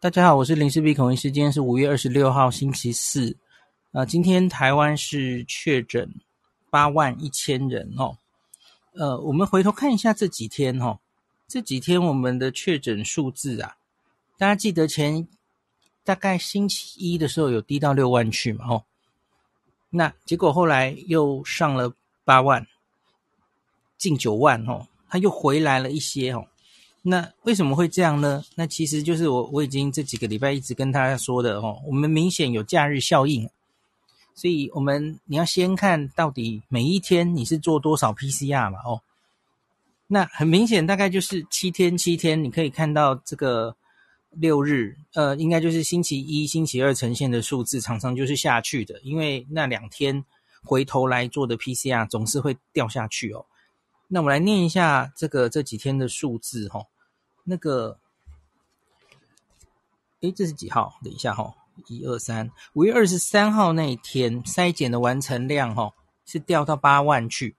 大家好，我是林氏璧孔医师。今天是五月二十六号，星期四。啊、今天台湾是确诊八万一千人哦。呃，我们回头看一下这几天哦，这几天我们的确诊数字啊，大家记得前大概星期一的时候有低到六万去嘛？哦，那结果后来又上了八万，近九万哦，它又回来了一些哦。那为什么会这样呢？那其实就是我我已经这几个礼拜一直跟大家说的哦，我们明显有假日效应，所以我们你要先看到底每一天你是做多少 PCR 嘛哦，那很明显大概就是七天七天，你可以看到这个六日呃，应该就是星期一、星期二呈现的数字常常就是下去的，因为那两天回头来做的 PCR 总是会掉下去哦。那我们来念一下这个这几天的数字哈、哦，那个，诶，这是几号？等一下哈、哦，一二三，五月二十三号那一天筛检的完成量哈、哦、是掉到八万去，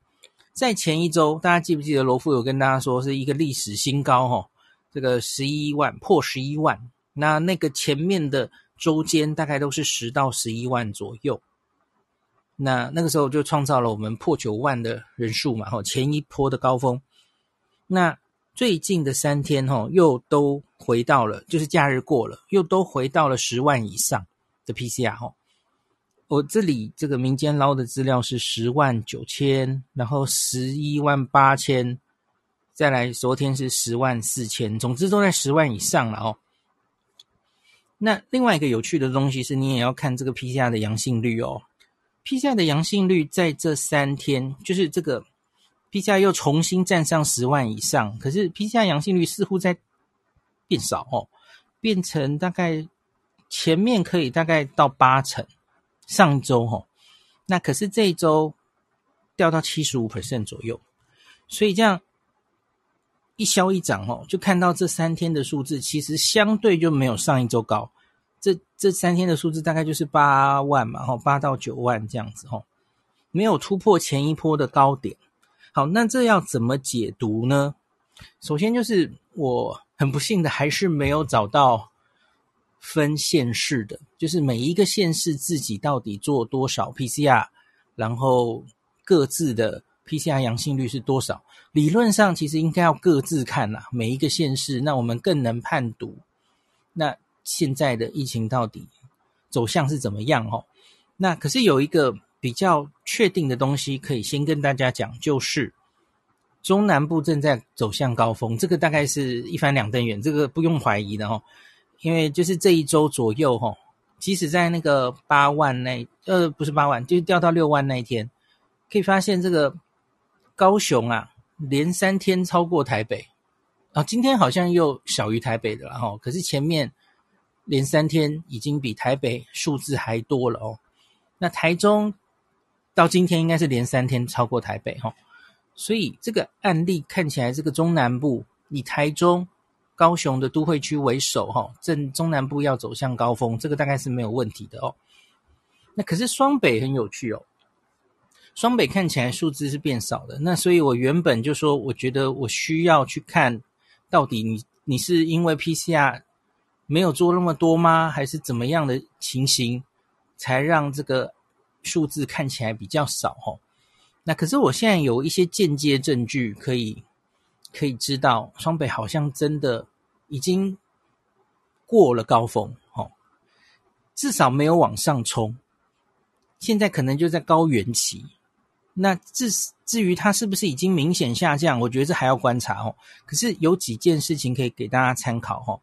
在前一周大家记不记得罗富有跟大家说是一个历史新高哈、哦，这个十一万破十一万，那那个前面的周间大概都是十到十一万左右。那那个时候就创造了我们破九万的人数嘛，吼，前一波的高峰。那最近的三天，吼，又都回到了，就是假日过了，又都回到了十万以上的 PCR，吼。我这里这个民间捞的资料是十万九千，然后十一万八千，再来昨天是十万四千，总之都在十万以上了哦。那另外一个有趣的东西是，你也要看这个 PCR 的阳性率哦。PCR 的阳性率在这三天，就是这个 PCR 又重新站上十万以上，可是 PCR 阳性率似乎在变少哦，变成大概前面可以大概到八成，上周哦，那可是这一周掉到七十五 percent 左右，所以这样一消一涨哦，就看到这三天的数字其实相对就没有上一周高。这这三天的数字大概就是八万嘛，吼，八到九万这样子，吼，没有突破前一波的高点。好，那这要怎么解读呢？首先就是我很不幸的还是没有找到分县市的，就是每一个县市自己到底做多少 PCR，然后各自的 PCR 阳性率是多少？理论上其实应该要各自看啦，每一个县市，那我们更能判读。那现在的疫情到底走向是怎么样？哦，那可是有一个比较确定的东西可以先跟大家讲，就是中南部正在走向高峰，这个大概是一翻两瞪眼，这个不用怀疑的哦。因为就是这一周左右，哈，即使在那个八万那，呃，不是八万，就是掉到六万那一天，可以发现这个高雄啊，连三天超过台北啊，今天好像又小于台北的了哈，可是前面。连三天已经比台北数字还多了哦，那台中到今天应该是连三天超过台北哈，所以这个案例看起来，这个中南部以台中、高雄的都会区为首哈，正中南部要走向高峰，这个大概是没有问题的哦。那可是双北很有趣哦，双北看起来数字是变少的，那所以我原本就说，我觉得我需要去看到底你你是因为 PCR。没有做那么多吗？还是怎么样的情形，才让这个数字看起来比较少？哦，那可是我现在有一些间接证据，可以可以知道，双北好像真的已经过了高峰，哦，至少没有往上冲，现在可能就在高原期。那至至于它是不是已经明显下降，我觉得这还要观察哦。可是有几件事情可以给大家参考，哦。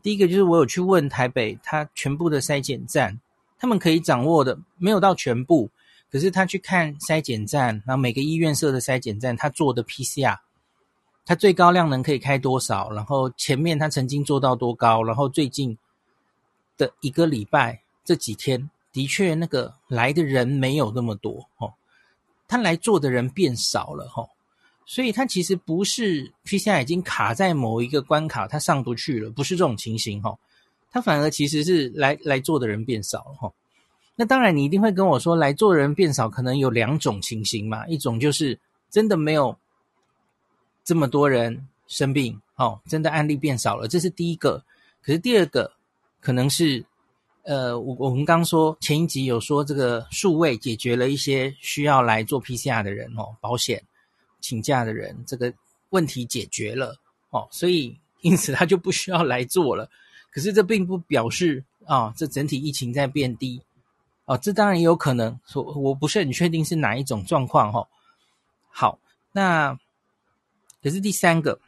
第一个就是我有去问台北，它全部的筛检站，他们可以掌握的没有到全部，可是他去看筛检站，然后每个医院设的筛检站，他做的 PCR，他最高量能可以开多少？然后前面他曾经做到多高？然后最近的一个礼拜这几天，的确那个来的人没有那么多哦，他来做的人变少了哈。所以他其实不是 PCR 已经卡在某一个关卡，它上不去了，不是这种情形哈。他反而其实是来来做的人变少了哈。那当然你一定会跟我说，来做的人变少，可能有两种情形嘛。一种就是真的没有这么多人生病哦，真的案例变少了，这是第一个。可是第二个，可能是呃，我我们刚说前一集有说这个数位解决了一些需要来做 PCR 的人哦，保险请假的人这个问题解决了哦，所以因此他就不需要来做了。可是这并不表示啊、这整体疫情在变低哦，这当然也有可能说，我不是很确定是哪一种状况哈、哦。好，那可是第三个，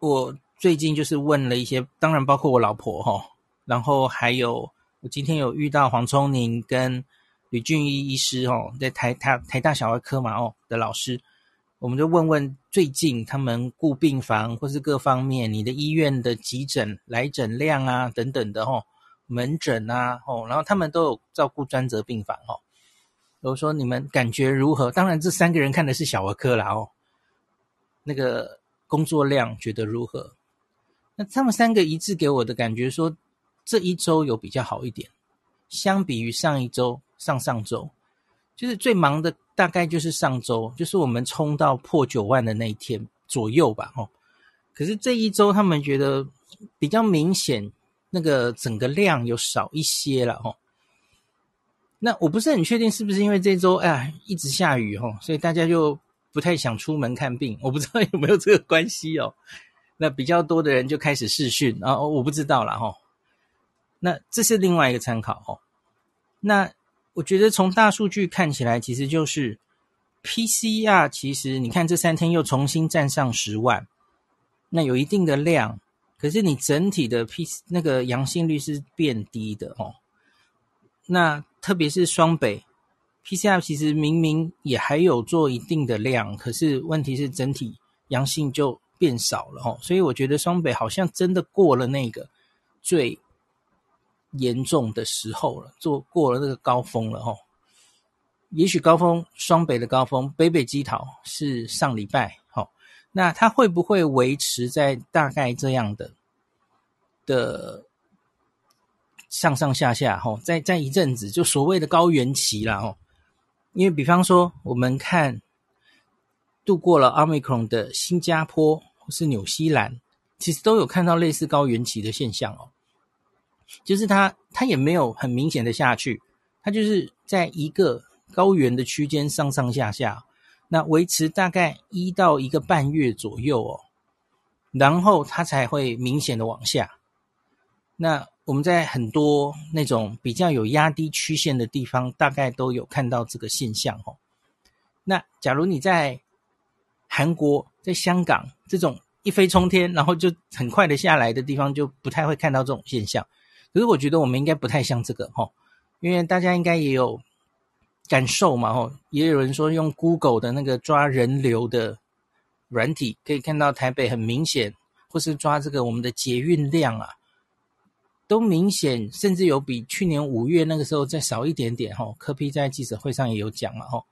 我最近就是问了一些，当然包括我老婆哈、哦，然后还有我今天有遇到黄聪宁跟吕俊一医师哦，在台台台大小儿科嘛哦的老师。我们就问问最近他们顾病房或是各方面，你的医院的急诊来诊量啊等等的吼，门诊啊吼，然后他们都有照顾专责病房吼。比如说你们感觉如何？当然这三个人看的是小儿科啦哦。那个工作量觉得如何？那他们三个一致给我的感觉说，这一周有比较好一点，相比于上一周、上上周。就是最忙的大概就是上周，就是我们冲到破九万的那一天左右吧，哦。可是这一周他们觉得比较明显，那个整个量有少一些了，哦。那我不是很确定是不是因为这周哎呀一直下雨，哦，所以大家就不太想出门看病。我不知道有没有这个关系哦。那比较多的人就开始视讯，啊我不知道了，哦。那这是另外一个参考，哦。那。我觉得从大数据看起来，其实就是 PCR，其实你看这三天又重新站上十万，那有一定的量，可是你整体的 P 那个阳性率是变低的哦。那特别是双北 PCR，其实明明也还有做一定的量，可是问题是整体阳性就变少了哦。所以我觉得双北好像真的过了那个最。严重的时候了，做过了那个高峰了吼。也许高峰双北的高峰，北北基桃是上礼拜，吼，那它会不会维持在大概这样的的上上下下吼？在在一阵子，就所谓的高原期啦吼。因为比方说，我们看度过了 Omicron 的新加坡或是纽西兰，其实都有看到类似高原期的现象哦。就是它，它也没有很明显的下去，它就是在一个高原的区间上上下下，那维持大概一到一个半月左右哦，然后它才会明显的往下。那我们在很多那种比较有压低曲线的地方，大概都有看到这个现象哦。那假如你在韩国、在香港这种一飞冲天，然后就很快的下来的地方，就不太会看到这种现象。可是我觉得我们应该不太像这个齁，因为大家应该也有感受嘛齁，也有人说用 Google 的那个抓人流的软体，可以看到台北很明显，或是抓这个我们的捷运量啊，都明显，甚至有比去年五月那个时候再少一点点齁。柯 P 在记者会上也有讲了齁，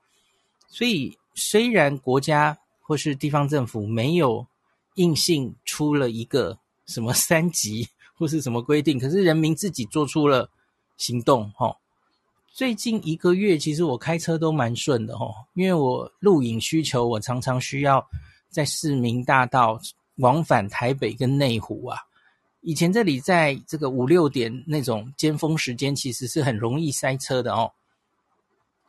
所以虽然国家或是地方政府没有硬性出了一个什么三级。或是什么规定，可是人民自己做出了行动，齁。最近一个月，其实我开车都蛮顺的，齁，因为我录影需求，我常常需要在市民大道往返台北跟内湖啊。以前这里在这个五六点那种尖峰时间，其实是很容易塞车的哦。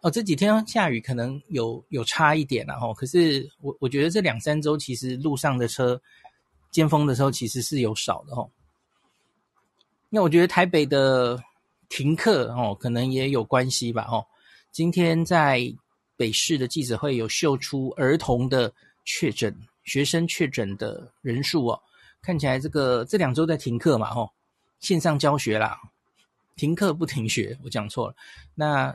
哦，这几天下雨可能有有差一点了，齁。可是我我觉得这两三周其实路上的车尖峰的时候其实是有少的，齁。那我觉得台北的停课哦，可能也有关系吧哦。今天在北市的记者会有秀出儿童的确诊学生确诊的人数哦，看起来这个这两周在停课嘛哦，线上教学啦，停课不停学，我讲错了。那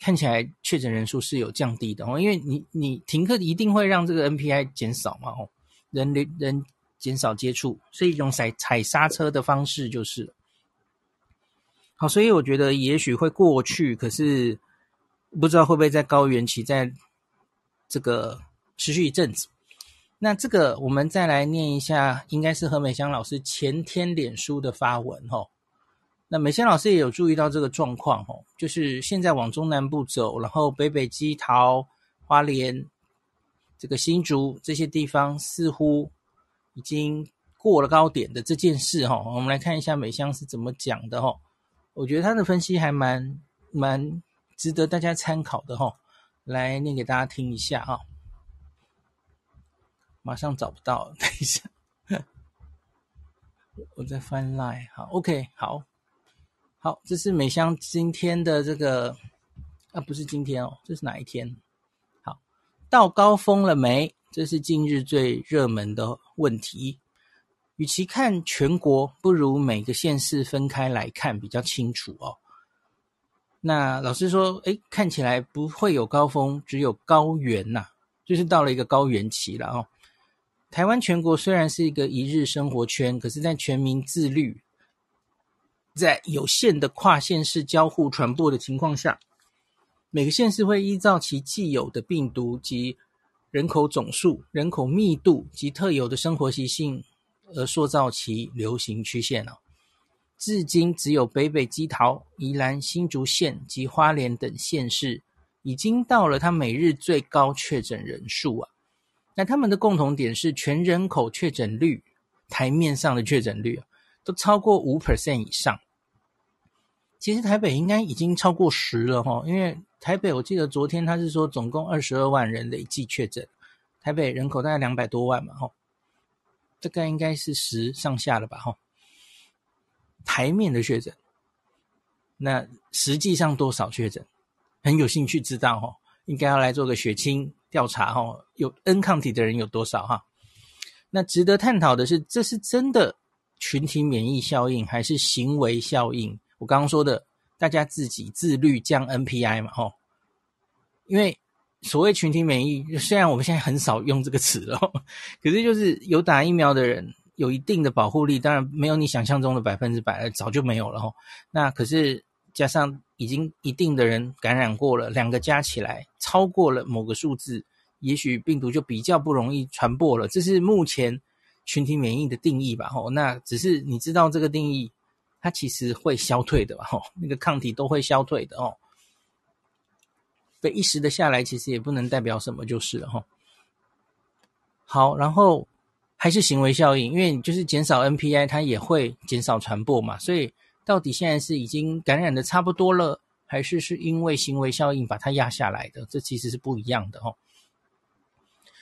看起来确诊人数是有降低的哦，因为你你停课一定会让这个 NPI 减少嘛哦，人人减少接触，所以用踩踩刹车的方式就是。好，所以我觉得也许会过去，可是不知道会不会在高原期在这个持续一阵子。那这个我们再来念一下，应该是何美香老师前天脸书的发文哦。那美香老师也有注意到这个状况哦，就是现在往中南部走，然后北北基桃、花莲、这个新竹这些地方似乎已经过了高点的这件事哈，我们来看一下美香是怎么讲的哈。我觉得他的分析还蛮蛮值得大家参考的哈，来念给大家听一下哈。马上找不到，等一下，我再翻 line 好，OK，好，好，这是美香今天的这个啊，不是今天哦，这是哪一天？好，到高峰了没？这是近日最热门的问题。与其看全国，不如每个县市分开来看比较清楚哦。那老师说，诶，看起来不会有高峰，只有高原呐、就是到了一个高原期了哦。台湾全国虽然是一个一日生活圈，可是，在全民自律，在有限的跨县市交互传播的情况下，每个县市会依照其既有的病毒及人口总数、人口密度及特有的生活习性。而塑造其流行曲线哦。至今只有北北基桃、宜兰、新竹县及花莲等县市，已经到了它每日最高确诊人数啊。那他们的共同点是，全人口确诊率，台面上的确诊率啊，都超过五 percent 以上。其实台北应该已经超过十了哈，因为台北我记得昨天他是说总共二十二万人累计确诊，台北人口大概两百多万嘛哈。这个应该是十上下了吧？哈，台面的确诊，那实际上多少确诊？很有兴趣知道哈，应该要来做个血清调查哈，有 N 抗体的人有多少哈？那值得探讨的是，这是真的群体免疫效应还是行为效应？我刚刚说的，大家自己自律降 NPI 嘛，哈，因为。所谓群体免疫，虽然我们现在很少用这个词了，可是就是有打疫苗的人有一定的保护力，当然没有你想象中的百分之百，早就没有了。那可是加上已经一定的人感染过了，两个加起来超过了某个数字，也许病毒就比较不容易传播了。这是目前群体免疫的定义吧？吼，那只是你知道这个定义，它其实会消退的吧？吼，那个抗体都会消退的哦。被一时的下来，其实也不能代表什么，就是了哈。好，然后还是行为效应，因为你就是减少 NPI，它也会减少传播嘛。所以到底现在是已经感染的差不多了，还是是因为行为效应把它压下来的？这其实是不一样的哦。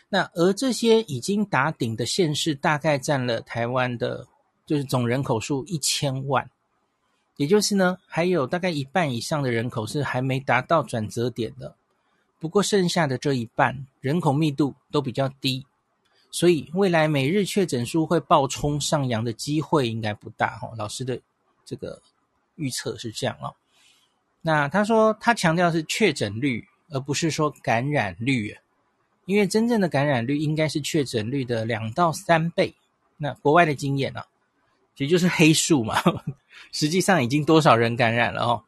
那而这些已经打顶的县市，大概占了台湾的，就是总人口数一千万。也就是呢，还有大概一半以上的人口是还没达到转折点的。不过剩下的这一半人口密度都比较低，所以未来每日确诊数会暴冲上扬的机会应该不大哈。老师的这个预测是这样哦。那他说他强调是确诊率，而不是说感染率，因为真正的感染率应该是确诊率的两到三倍。那国外的经验呢？其实就是黑数嘛，实际上已经多少人感染了哦？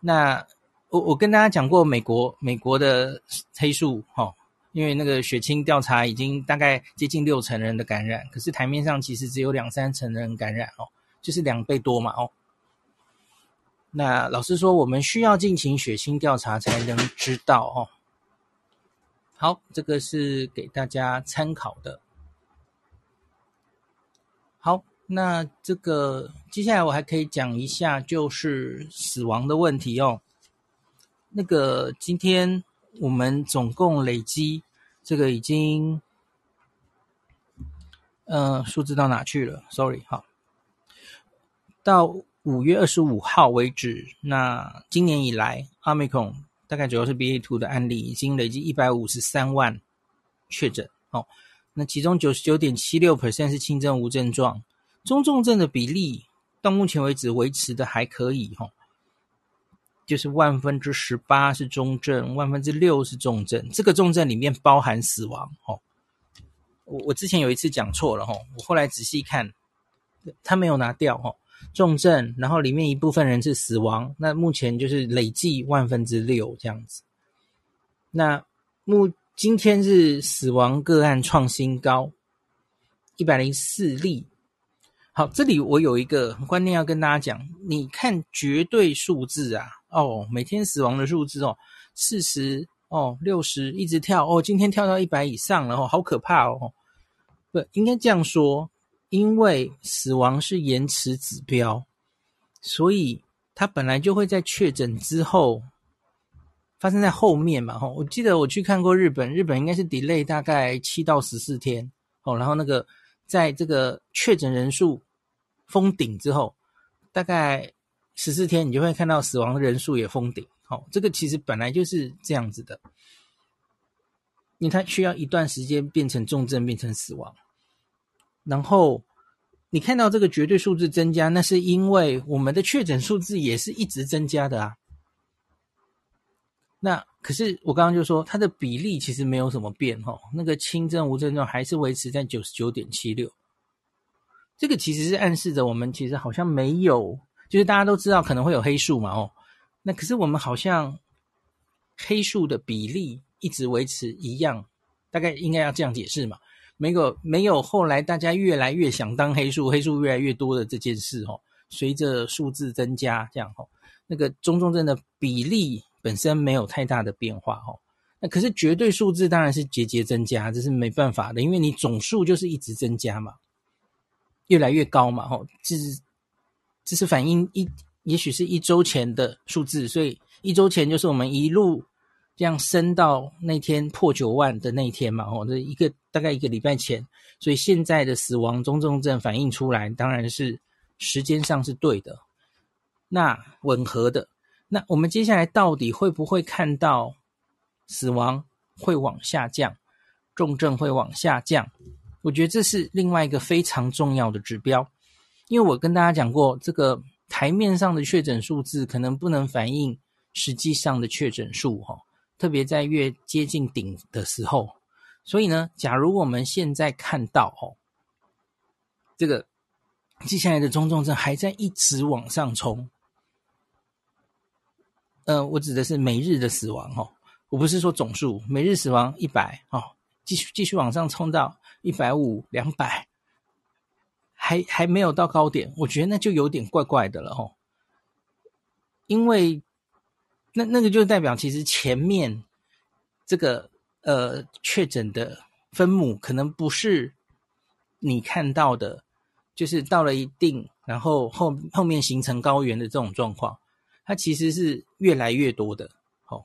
那我我跟大家讲过美国美国的黑数哈，因为那个血清调查已经大概接近六成人的感染，可是台面上其实只有两三成人感染哦，就是两倍多嘛哦。那老师说我们需要进行血清调查才能知道哦。好，这个是给大家参考的。好。那这个接下来我还可以讲一下，就是死亡的问题哦。那个今天我们总共累积这个已经，呃，数字到哪去了？Sorry，好，到五月二十五号为止，那今年以来，Omicron 大概主要是 BA.2 的案例已经累积一百五十三万确诊哦。那其中九十九点七六 percent 是轻症无症状。中重症的比例到目前为止维持的还可以哈，就是万分之十八是中症，万分之六是重症。这个重症里面包含死亡哦。我我之前有一次讲错了哈，我后来仔细看，他没有拿掉哈，重症，然后里面一部分人是死亡，那目前就是累计万分之六这样子。那目今天是死亡个案创新高，一百零四例。好，这里我有一个观念要跟大家讲。你看绝对数字啊，哦，每天死亡的数字哦，四十哦，六十一直跳哦，今天跳到一百以上了哦，好可怕哦。不，应该这样说，因为死亡是延迟指标，所以它本来就会在确诊之后发生在后面嘛。吼，我记得我去看过日本，日本应该是 delay 大概七到十四天哦。然后那个在这个确诊人数封顶之后，大概十四天，你就会看到死亡人数也封顶。好，这个其实本来就是这样子的，因为它需要一段时间变成重症，变成死亡。然后你看到这个绝对数字增加，那是因为我们的确诊数字也是一直增加的啊。那可是我刚刚就说它的比例其实没有什么变哈，那个轻症无症状还是维持在九十九点七六。这个其实是暗示着我们其实好像没有，就是大家都知道可能会有黑数嘛哦，那可是我们好像黑数的比例一直维持一样，大概应该要这样解释嘛。没有没有，后来大家越来越想当黑数，黑数越来越多的这件事哦，随着数字增加，这样哦，那个中重症的比例本身没有太大的变化哦，那可是绝对数字当然是节节增加，这是没办法的，因为你总数就是一直增加嘛，越来越高嘛，吼，这是这是反映一，也许是一周前的数字，所以一周前就是我们一路。这样升到那天破九万的那一天嘛，哦，这一个大概一个礼拜前，所以现在的死亡中重症反映出来，当然是时间上是对的，那吻合的。那我们接下来到底会不会看到死亡会往下降，重症会往下降？我觉得这是另外一个非常重要的指标，因为我跟大家讲过，这个台面上的确诊数字可能不能反映实际上的确诊数，哈。特别在越接近顶的时候，所以呢，假如我们现在看到哦，这个接下来的中重症还在一直往上冲，呃，我指的是每日的死亡哦，我不是说总数，每日死亡一百哦，继续继续往上冲到一百五、两百，还还没有到高点，我觉得那就有点怪怪的了哦，因为。那那个就代表，其实前面这个呃确诊的分母可能不是你看到的，就是到了一定，然后后后面形成高原的这种状况，它其实是越来越多的。哦，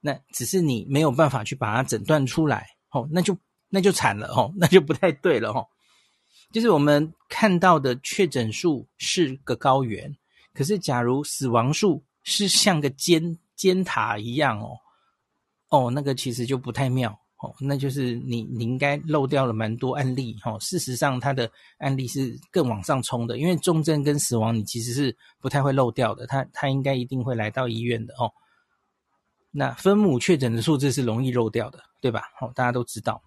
那只是你没有办法去把它诊断出来，哦，那就那就惨了，哦，那就不太对了，哦，就是我们看到的确诊数是个高原，可是假如死亡数。是像个尖尖塔一样哦，哦，那个其实就不太妙哦，那就是你你应该漏掉了蛮多案例哦。事实上，它的案例是更往上冲的，因为重症跟死亡你其实是不太会漏掉的，它它应该一定会来到医院的哦。那分母确诊的数字是容易漏掉的，对吧？哦，大家都知道。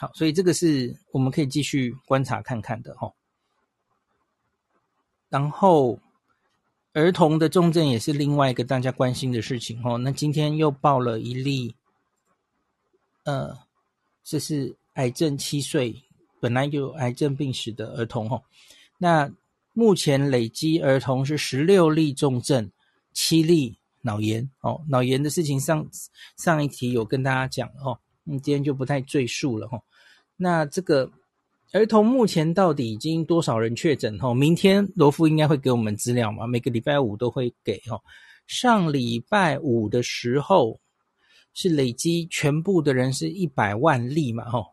好，所以这个是我们可以继续观察看看的哦。然后。儿童的重症也是另外一个大家关心的事情哦。那今天又报了一例，呃，这是癌症七岁，本来就有癌症病史的儿童哦。那目前累积儿童是十六例重症，七例脑炎哦。脑炎的事情上上一题有跟大家讲哦，那今天就不太赘述了哦。那这个。儿童目前到底已经多少人确诊？吼，明天罗夫应该会给我们资料嘛？每个礼拜五都会给。吼，上礼拜五的时候是累积全部的人是一百万例嘛？吼，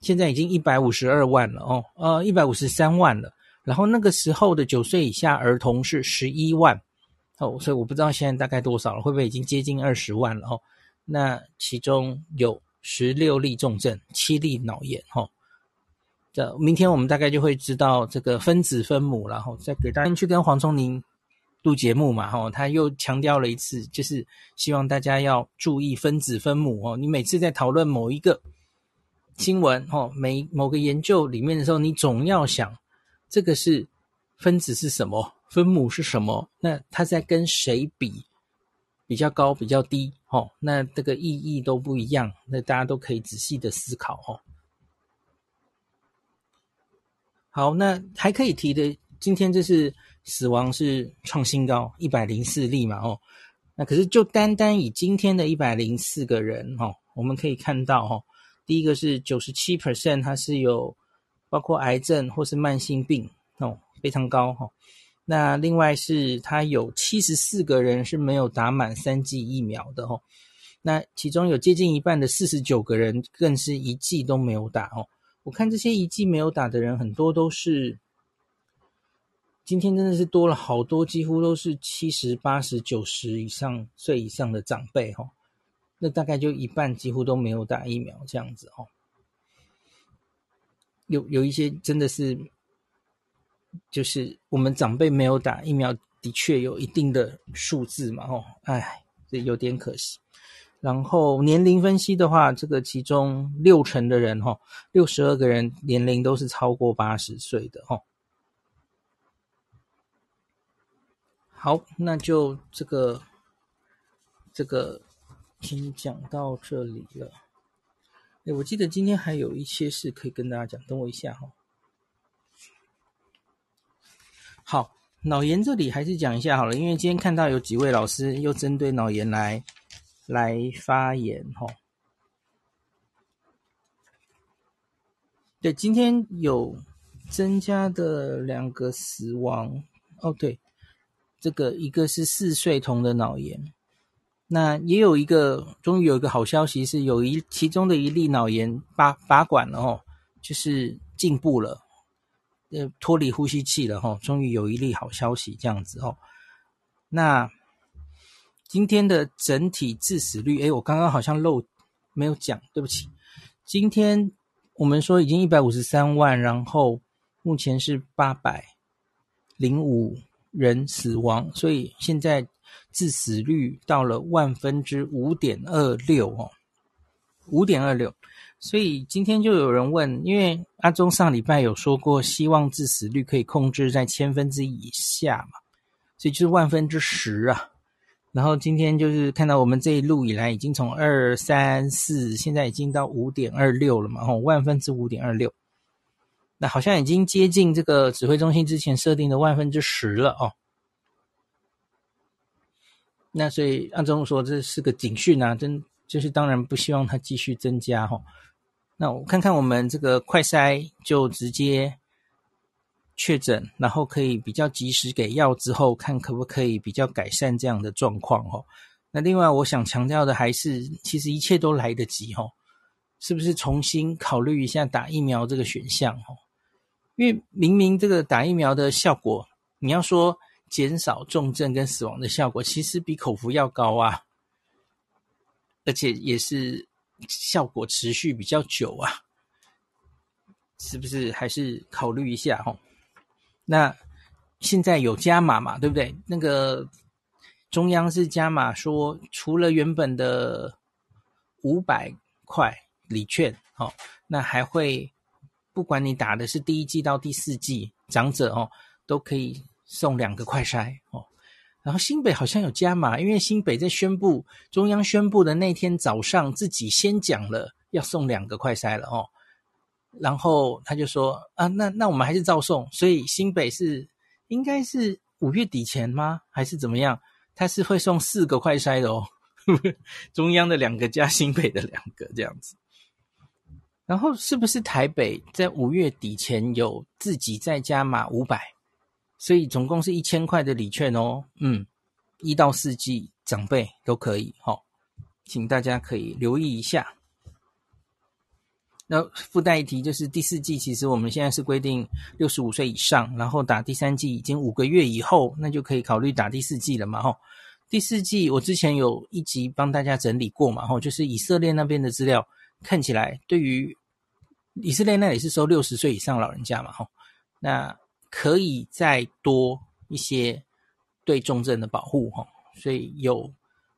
现在已经一百五十二万了哦，呃，一百五十三万了。然后那个时候的九岁以下儿童是十一万哦，所以我不知道现在大概多少了，会不会已经接近二十万了？哦，那其中有十六例重症，七例脑炎，吼。这明天我们大概就会知道这个分子分母，然后再给大家去跟黄瑽宁录节目嘛，哈，他又强调了一次，就是希望大家要注意分子分母哦。你每次在讨论某一个新闻哦，每某个研究里面的时候，你总要想这个是分子是什么，分母是什么，那他在跟谁比比较高，比较低，哦，那这个意义都不一样，那大家都可以仔细的思考，哦。好，那还可以提的，今天这是死亡是创新高，一百零四例嘛，哦，那可是就单单以今天的一百零四个人，哦，我们可以看到，哦，第一个是九十七 percent，它是有包括癌症或是慢性病哦，非常高哈。那另外是他有七十四个人是没有打满三剂疫苗的哦，那其中有接近一半的四十九个人更是一剂都没有打哦。我看这些一剂没有打的人很多都是，今天真的是多了好多，几乎都是七十八十九十以上岁以上的长辈哈。那大概就一半几乎都没有打疫苗这样子哦。有有一些真的是，就是我们长辈没有打疫苗，的确有一定的数字嘛，哦，哎，这有点可惜。然后年龄分析的话，这个其中六成的人，哈，六十二个人年龄都是超过八十岁的，哈。好，那就这个这个先讲到这里了。哎，我记得今天还有一些事可以跟大家讲，等我一下哈。好，脑炎这里还是讲一下好了，因为今天看到有几位老师又针对脑炎来来发言哈。对，今天有增加的两个死亡哦，对，这个一个是四岁童的脑炎。那也有一个，终于有一个好消息，是有一其中的一例脑炎拔拔管了哦，就是进步了，呃，脱离呼吸器了哈，终于有一例好消息这样子哦。那今天的整体致死率，诶，我刚刚好像漏没有讲，对不起。今天我们说已经一百五十三万，然后目前是八百零五人死亡，所以现在。致死率到了万分之五点二六哦，五点二六，所以今天就有人问，因为阿中上礼拜有说过，希望致死率可以控制在千分之以下嘛，所以就是万分之十啊。然后今天就是看到我们这一路以来，已经从二三四，现在已经到五点二六了嘛，吼，万分之五点二六，那好像已经接近这个指挥中心之前设定的万分之十了哦。那所以阿中说这是个警讯啊，真就是当然不希望它继续增加哈。那我看看我们这个快筛就直接确诊，然后可以比较及时给药之后，看可不可以比较改善这样的状况哦。那另外我想强调的还是，其实一切都来得及哦，是不是重新考虑一下打疫苗这个选项哦？因为明明这个打疫苗的效果，你要说。减少重症跟死亡的效果，其实比口服药高啊，而且也是效果持续比较久啊，是不是？还是考虑一下齁。那现在有加码嘛，对不对？那个中央是加码说，除了原本的五百块礼券，哦，那还会不管你打的是第一季到第四季，长者哦都可以。送两个快筛哦，然后新北好像有加码，因为新北在宣布中央宣布的那天早上，自己先讲了要送两个快筛了哦，然后他就说啊，那那我们还是照送，所以新北是应该是五月底前吗？还是怎么样？他是会送四个快筛的哦，中央的两个加新北的两个这样子，然后是不是台北在五月底前有自己再加码五百？所以总共是一千块的礼券哦，嗯，一到四季长辈都可以，齁，请大家可以留意一下。那附带一提就是第四季，其实我们现在是规定六十五岁以上，然后打第三季已经五个月以后，那就可以考虑打第四季了嘛，齁。第四季我之前有一集帮大家整理过嘛，齁，就是以色列那边的资料看起来，对于以色列那里是收六十岁以上老人家嘛，齁，那。可以再多一些对重症的保护哈，所以有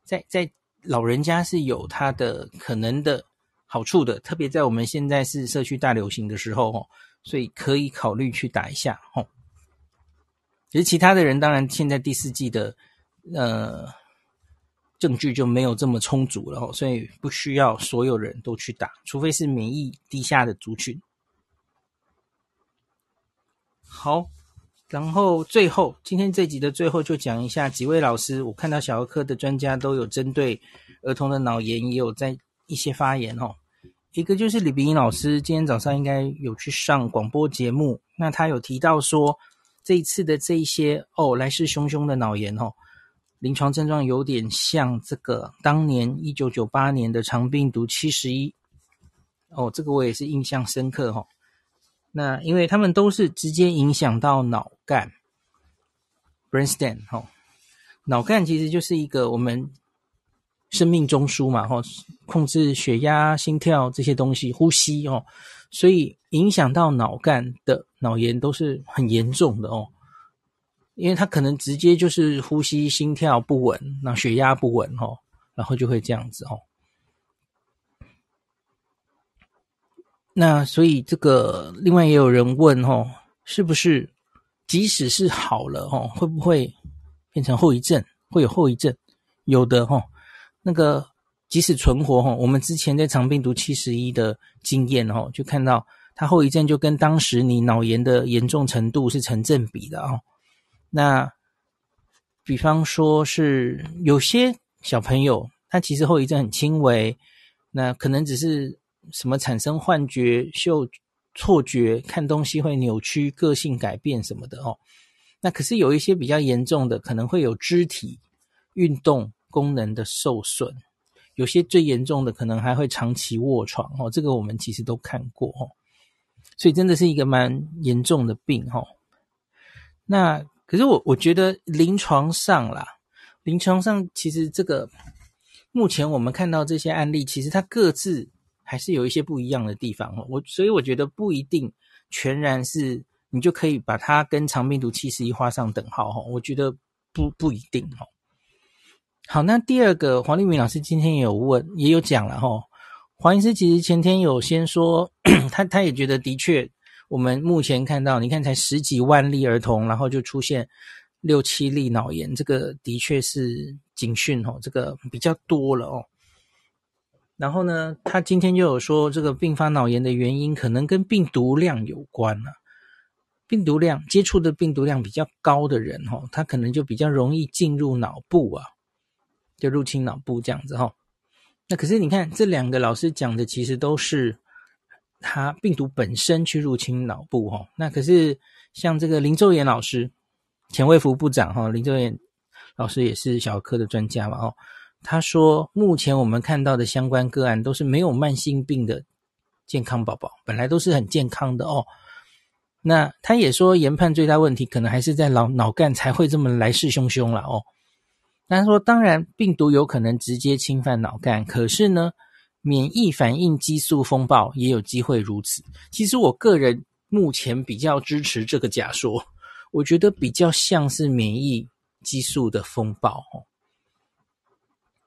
在在老人家是有他的可能的好处的，特别在我们现在是社区大流行的时候哈，所以可以考虑去打一下哈。其实其他的人当然现在第四季的呃证据就没有这么充足了，所以不需要所有人都去打，除非是免疫低下的族群。好，然后最后今天这集的最后就讲一下几位老师，我看到小儿科的专家都有针对儿童的脑炎也有在一些发言哦。一个就是李炳英老师今天早上应该有去上广播节目，那他有提到说这一次的这一些哦来势汹汹的脑炎哦，临床症状有点像这个当年一九九八年的肠病毒七十一哦，这个我也是印象深刻哈、哦。那因为他们都是直接影响到脑干，brainstem 哈，脑干其实就是一个我们生命中枢嘛，哈，控制血压、心跳这些东西，呼吸哦，所以影响到脑干的脑炎都是很严重的哦，因为它可能直接就是呼吸、心跳不稳，那血压不稳哦，然后就会这样子哦。那所以这个另外也有人问哦，是不是即使是好了哦，会不会变成后遗症？会有后遗症？有的哦，那个即使存活哦，我们之前在肠病毒七十一的经验哦，就看到它后遗症就跟当时你脑炎的严重程度是成正比的哦。那比方说是有些小朋友，他其实后遗症很轻微，那可能只是。什么产生幻觉、嗅错觉、看东西会扭曲、个性改变什么的哦。那可是有一些比较严重的，可能会有肢体运动功能的受损。有些最严重的，可能还会长期卧床哦。这个我们其实都看过哦。所以真的是一个蛮严重的病哦。那可是我我觉得临床上啦，临床上其实这个目前我们看到这些案例，其实它各自。还是有一些不一样的地方哦，我所以我觉得不一定全然是你就可以把它跟长病毒七十一画上等号哈，我觉得不不一定哈。好，那第二个黄立明老师今天也有问也有讲了哈，黄医师其实前天有先说，他他也觉得的确，我们目前看到，你看才十几万例儿童，然后就出现六七例脑炎，这个的确是警讯哦，这个比较多了哦。然后呢，他今天就有说，这个并发脑炎的原因可能跟病毒量有关了、病毒量接触的病毒量比较高的人，哈，他可能就比较容易进入脑部啊，就入侵脑部这样子哈。那可是你看，这两个老师讲的其实都是他病毒本身去入侵脑部哈。那可是像这个林周延老师，前卫福部长哈，林周延老师也是小儿科的专家嘛，哦。他说：“目前我们看到的相关个案都是没有慢性病的健康宝宝，本来都是很健康的哦。那他也说，研判最大问题可能还是在脑脑干才会这么来势汹汹了哦。他说，当然病毒有可能直接侵犯脑干，可是呢，免疫反应激素风暴也有机会如此。其实我个人目前比较支持这个假说，我觉得比较像是免疫激素的风暴哦。”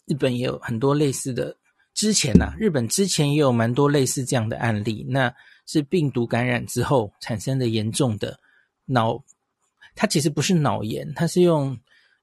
日本也有很多类似的，之前呐、啊，日本之前也有蛮多类似这样的案例，那是病毒感染之后产生的严重的脑，它其实不是脑炎，它是用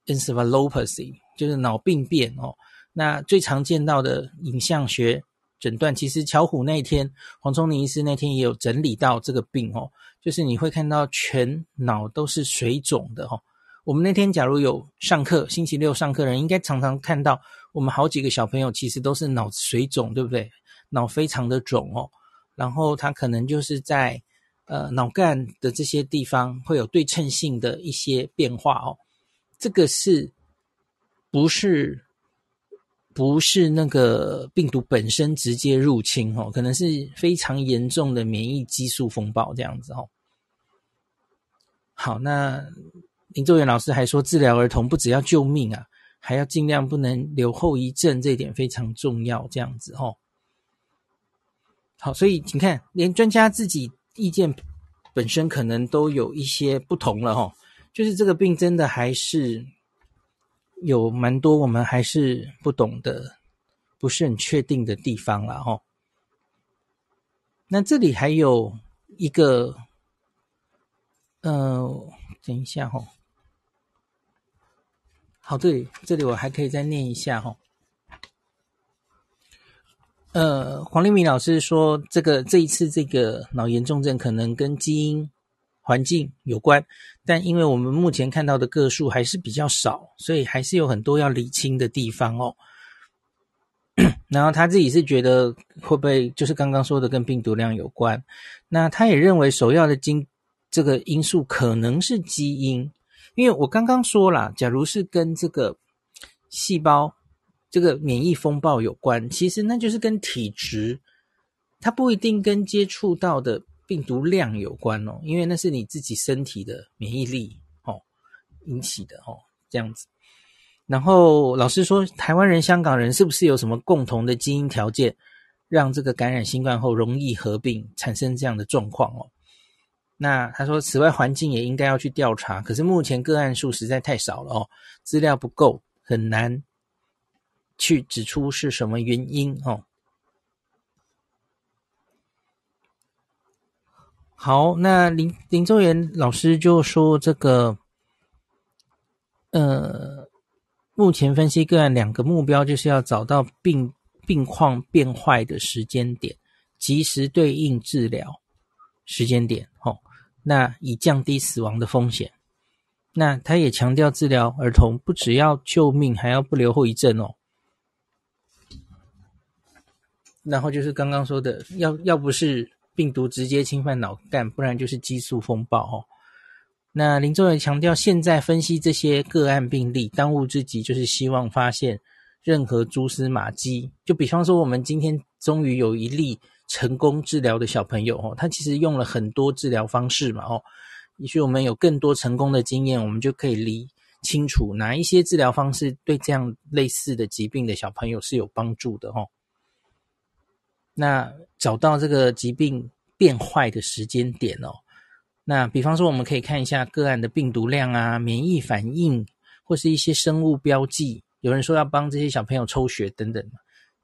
encephalopathy，就是脑病变哦。那最常见到的影像学诊断，其实巧虎那天，黄聪宁医师那天也有整理到这个病哦，就是你会看到全脑都是水肿的哦。我们那天假如有上课，星期六上课人应该常常看到。我们好几个小朋友其实都是脑水肿，对不对？脑非常的肿哦，然后他可能就是在呃脑干的这些地方会有对称性的一些变化哦。这个是不是不是那个病毒本身直接入侵哦？可能是非常严重的免疫激素风暴这样子哦。好，那林奏延老师还说，治疗儿童不只要救命啊。还要尽量不能留后遗症，这一点非常重要。这样子哦，好，所以你看，连专家自己意见本身可能都有一些不同了哈。就是这个病真的还是有蛮多我们还是不懂的，不是很确定的地方了哈。那这里还有一个，呃，等一下哈。好，这里这里我还可以再念一下哈。呃，黄立明老师说，这个这一次这个脑炎重症可能跟基因环境有关，但因为我们目前看到的个数还是比较少，所以还是有很多要理清的地方哦。然后他自己是觉得会不会就是刚刚说的跟病毒量有关？那他也认为首要的经这个因素可能是基因，因为我刚刚说了，假如是跟这个细胞这个免疫风暴有关，其实那就是跟体质，它不一定跟接触到的病毒量有关哦，因为那是你自己身体的免疫力哦引起的哦，这样子。然后老师说，台湾人、香港人是不是有什么共同的基因条件，让这个感染新冠后容易合并，产生这样的状况哦？那他说，此外环境也应该要去调查，可是目前个案数实在太少了哦，资料不够，很难去指出是什么原因哦。好，那林林周元老师就说这个，呃。目前分析个案两个目标，就是要找到病病况变坏的时间点，及时对应治疗时间点，哦，那以降低死亡的风险。那他也强调，治疗儿童不只要救命，还要不留后遗症哦。然后就是刚刚说的，要要不是病毒直接侵犯脑干，不然就是激素风暴哦。那林宗伟强调，现在分析这些个案病例，当务之急就是希望发现任何蛛丝马迹。就比方说，我们今天终于有一例成功治疗的小朋友哦，他其实用了很多治疗方式嘛哦，也许我们有更多成功的经验，我们就可以理清楚哪一些治疗方式对这样类似的疾病的小朋友是有帮助的哦。那找到这个疾病变坏的时间点哦。那比方说，我们可以看一下个案的病毒量啊、免疫反应，或是一些生物标记。有人说要帮这些小朋友抽血等等，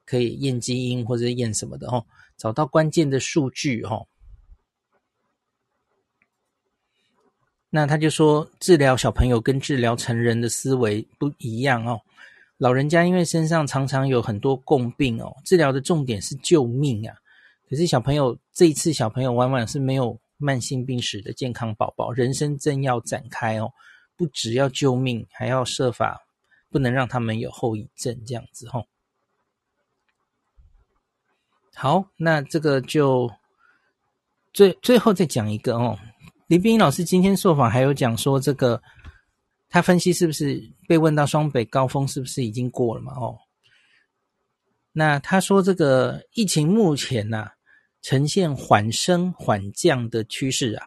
可以验基因或者验什么的哦，找到关键的数据哦。那他就说，治疗小朋友跟治疗成人的思维不一样哦。老人家因为身上常常有很多共病哦，治疗的重点是救命啊。可是小朋友这一次，小朋友往往是没有。慢性病史的健康宝宝，人生正要展开哦，不只要救命，还要设法不能让他们有后遗症，这样子吼、哦。好，那这个就最最后再讲一个哦。林彬老师今天受访还有讲说，这个他分析是不是被问到双北高峰是不是已经过了嘛？哦，那他说这个疫情目前呐、呈现缓升缓降的趋势啊，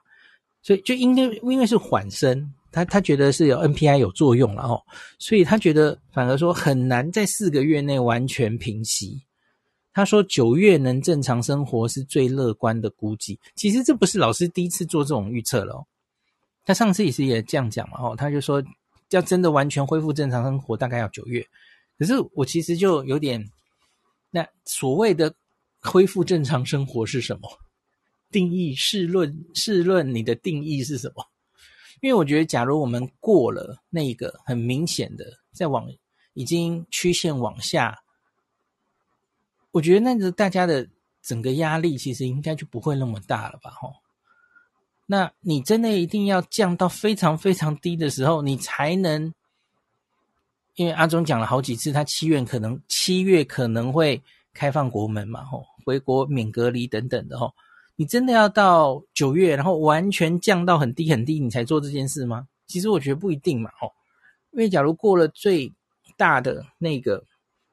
所以就应该因为是缓升，他他觉得是有 NPI 有作用了哦，所以他觉得反而说很难在四个月内完全平息。他说九月能正常生活是最乐观的估计。其实这不是老师第一次做这种预测了哦，他上次也是也这样讲嘛哦，他就说要真的完全恢复正常生活大概要九月。可是我其实就有点那所谓的。恢复正常生活是什么定义？试论试论你的定义是什么？因为我觉得，假如我们过了那个很明显的在往已经曲线往下，我觉得那个大家的整个压力其实应该就不会那么大了吧？吼，那你真的一定要降到非常非常低的时候，你才能，因为阿中讲了好几次，他七月可能七月可能会。开放国门嘛，吼，回国免隔离等等的，吼，你真的要到九月，然后完全降到很低很低，你才做这件事吗？其实我觉得不一定嘛，吼，因为假如过了最大的那个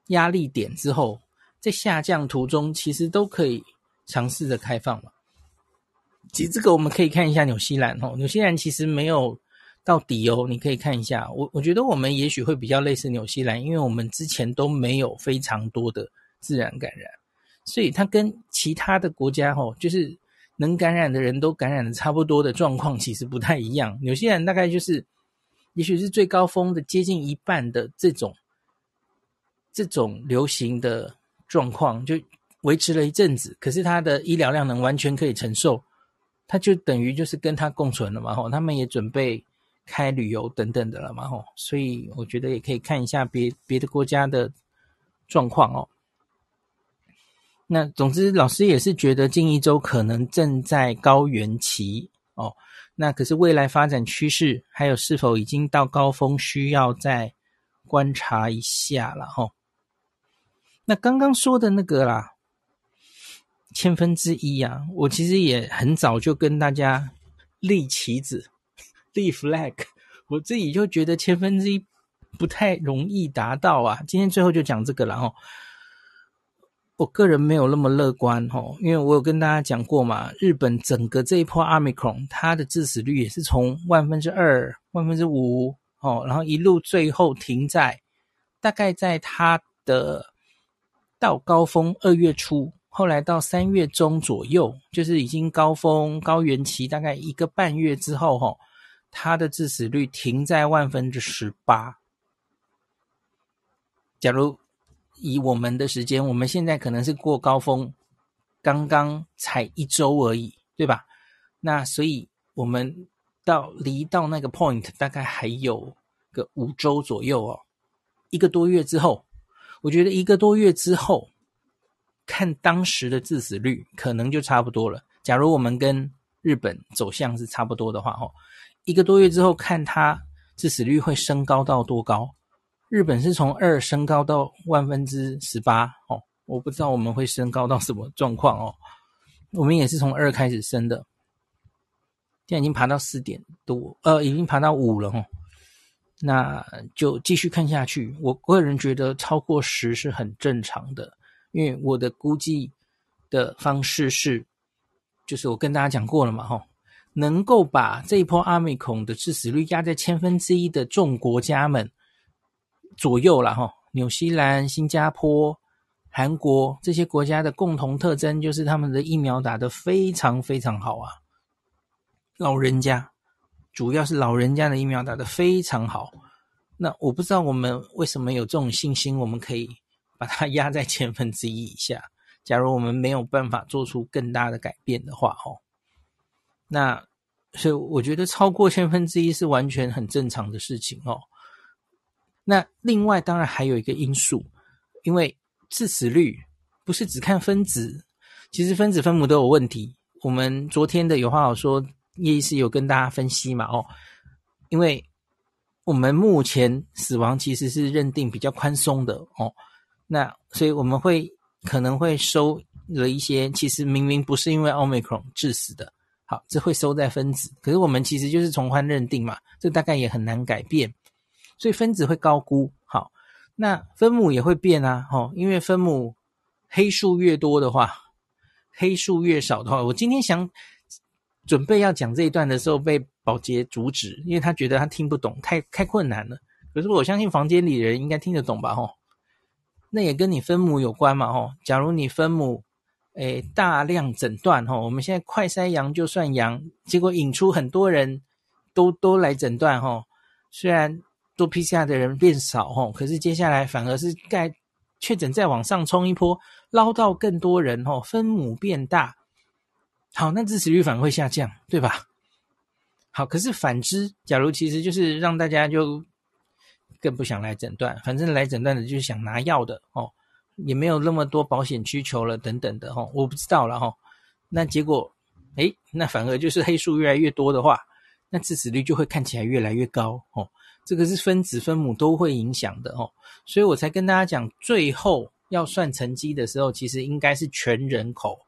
压力点之后，在下降途中，其实都可以尝试着开放嘛。其实这个我们可以看一下纽西兰，哦，纽西兰其实没有到底哦，你可以看一下，我我觉得我们也许会比较类似纽西兰，因为我们之前都没有非常多的。自然感染，所以它跟其他的国家哦，就是能感染的人都感染的差不多的状况，其实不太一样。纽西兰大概就是，也许是最高峰的接近一半的这种这种流行的状况，就维持了一阵子。可是他的医疗量能完全可以承受，他就等于就是跟他共存了嘛吼。他们也准备开旅游等等的了嘛吼。所以我觉得也可以看一下别别的国家的状况哦。那总之，老师也是觉得近一周可能正在高原期哦。那可是未来发展趋势，还有是否已经到高峰，需要再观察一下了哈、那刚刚说的那个啦，千分之一啊，我其实也很早就跟大家立旗子、立 flag，我自己就觉得千分之一不太容易达到啊。今天最后就讲这个了哦。我个人没有那么乐观哦，因为我有跟大家讲过嘛，日本整个这一波 Omicron，它的致死率也是从万分之二、万分之五哦，然后一路最后停在大概在它的到高峰二月初，后来到三月中左右，就是已经高峰高原期大概一个半月之后哈，它的致死率停在万分之十八。假如以我们的时间，我们现在可能是过高峰，刚刚才一周而已，对吧？那所以我们到离到那个 point 大概还有个五周左右哦，一个多月之后，我觉得一个多月之后，看当时的致死率可能就差不多了。假如我们跟日本走向是差不多的话，哦，一个多月之后看它致死率会升高到多高？日本是从二升高到万分之十八哦，我不知道我们会升高到什么状况哦。我们也是从二开始升的，现在已经爬到四点多，呃，已经爬到五了哦。那就继续看下去。我个人觉得超过十是很正常的，因为我的估计的方式是，就是我跟大家讲过了嘛，吼，能够把这一波奥密克戎的致死率压在千分之一的众国家们。左右了哈，纽西兰、新加坡、韩国这些国家的共同特征就是他们的疫苗打得非常非常好啊。老人家，主要是老人家的疫苗打得非常好。那我不知道我们为什么有这种信心，我们可以把它压在千分之一以下。假如我们没有办法做出更大的改变的话，哦，那所以我觉得超过千分之一是完全很正常的事情哦。那另外当然还有一个因素，因为致死率不是只看分子，其实分子分母都有问题。我们昨天的有话好说，叶医师有跟大家分析嘛，哦，因为我们目前死亡其实是认定比较宽松的哦，那所以我们会可能会收了一些，其实明明不是因为奥密克戎致死的，好，这会收在分子，可是我们其实就是从宽认定嘛，这大概也很难改变。所以分子会高估，好，那分母也会变啊，哦，因为分母黑数越多的话，黑数越少的话，我今天想准备要讲这一段的时候，被保洁阻止，因为他觉得他听不懂，太太困难了。可是我相信房间里的人应该听得懂吧，吼，那也跟你分母有关嘛，吼，假如你分母，诶，大量诊断，吼，我们现在快筛阳就算阳，结果引出很多人都都来诊断，吼，虽然。做 PCR 的人变少吼，可是接下来反而是盖确诊再往上冲一波，捞到更多人吼，分母变大，好，那致死率反而会下降，对吧？好，可是反之，假如其实就是让大家就更不想来诊断，反正来诊断的就是想拿药的哦，也没有那么多保险需求了等等的哦，我不知道了哦，那结果诶，那反而就是黑数越来越多的话，那致死率就会看起来越来越高哦。这个是分子分母都会影响的哦，所以我才跟大家讲，最后要算成绩的时候，其实应该是全人口。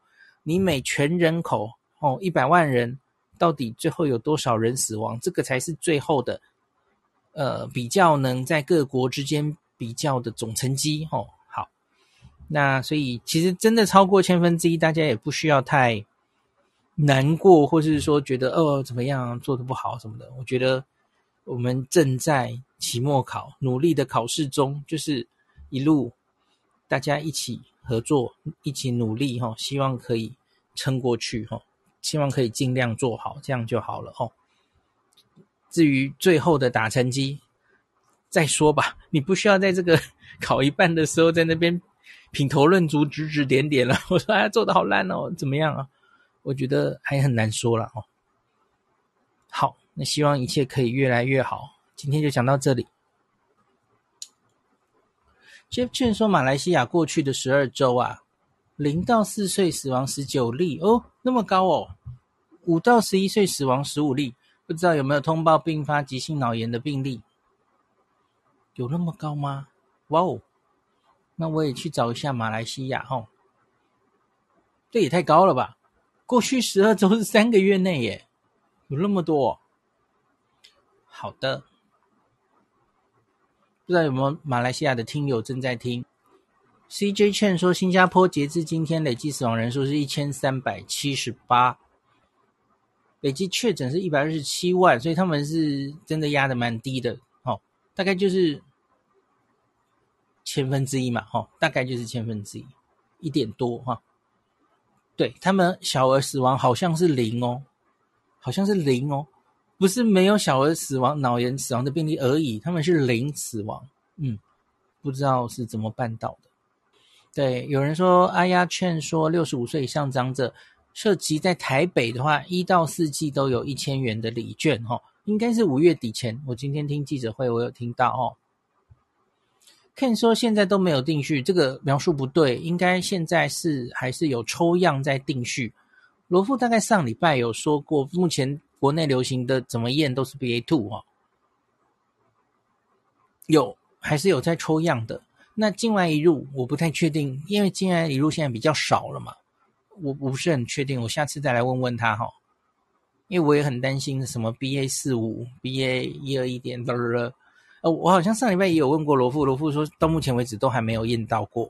你每全人口哦一百万人，到底最后有多少人死亡？这个才是最后的，呃，比较能在各国之间比较的总成绩哦。好，那所以其实真的超过千分之一，大家也不需要太难过，或是说觉得哦怎么样做得不好什么的。我觉得。我们正在期末考努力的考试中，就是一路大家一起合作，一起努力哈，希望可以撑过去哈，希望可以尽量做好，这样就好了哈。至于最后的打成绩，再说吧，你不需要在这个 考一半的时候在那边品头论足、指指点点了。我说哎，做的好烂哦，怎么样啊？我觉得还很难说了哦。好。那希望一切可以越来越好。今天就讲到这里。Jeff Chen 说，马来西亚过去的十二周啊，零到四岁死亡十九例哦，那么高哦。五到十一岁死亡十五例，不知道有没有通报并发急性脑炎的病例？有那么高吗？哇哦，那我也去找一下马来西亚哈，这也太高了吧？过去十二周是三个月内耶，有那么多？好的，不知道有没有马来西亚的听友正在听？CJ Chen 说，新加坡截至今天累计死亡人数是一千三百七十八，累计确诊是一百二十七万，所以他们是真的压的蛮低的，哦，大概就是。千分之一嘛，哈，大概就是千分之一，一点多哈。对，他们小儿死亡好像是零哦，好像是零哦，不是没有小儿死亡、脑炎死亡的病例而已，他们是零死亡。嗯，不知道是怎么办到的。对，有人说阿丫劝说六十五岁以上长者，涉及在台北的话，一到四季都有一千元的礼券哈，应该是五月底前。我今天听记者会，我有听到哦。Ken 说现在都没有定序，这个描述不对，应该现在是还是有抽样在定序。罗富大概上礼拜有说过，目前国内流行的怎么验都是 BA two 哦，有还是有在抽样的。那境外一入我不太确定，因为境外一入现在比较少了嘛，我不是很确定，我下次再来问问他哈，因为我也很担心什么 BA 四五、BA 一二一点的。呃，我好像上礼拜也有问过罗富，罗富说到目前为止都还没有验到过。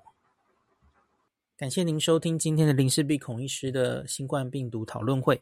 感谢您收听今天的林氏璧孔医师的新冠病毒讨论会。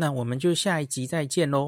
那我们就下一集再见喽。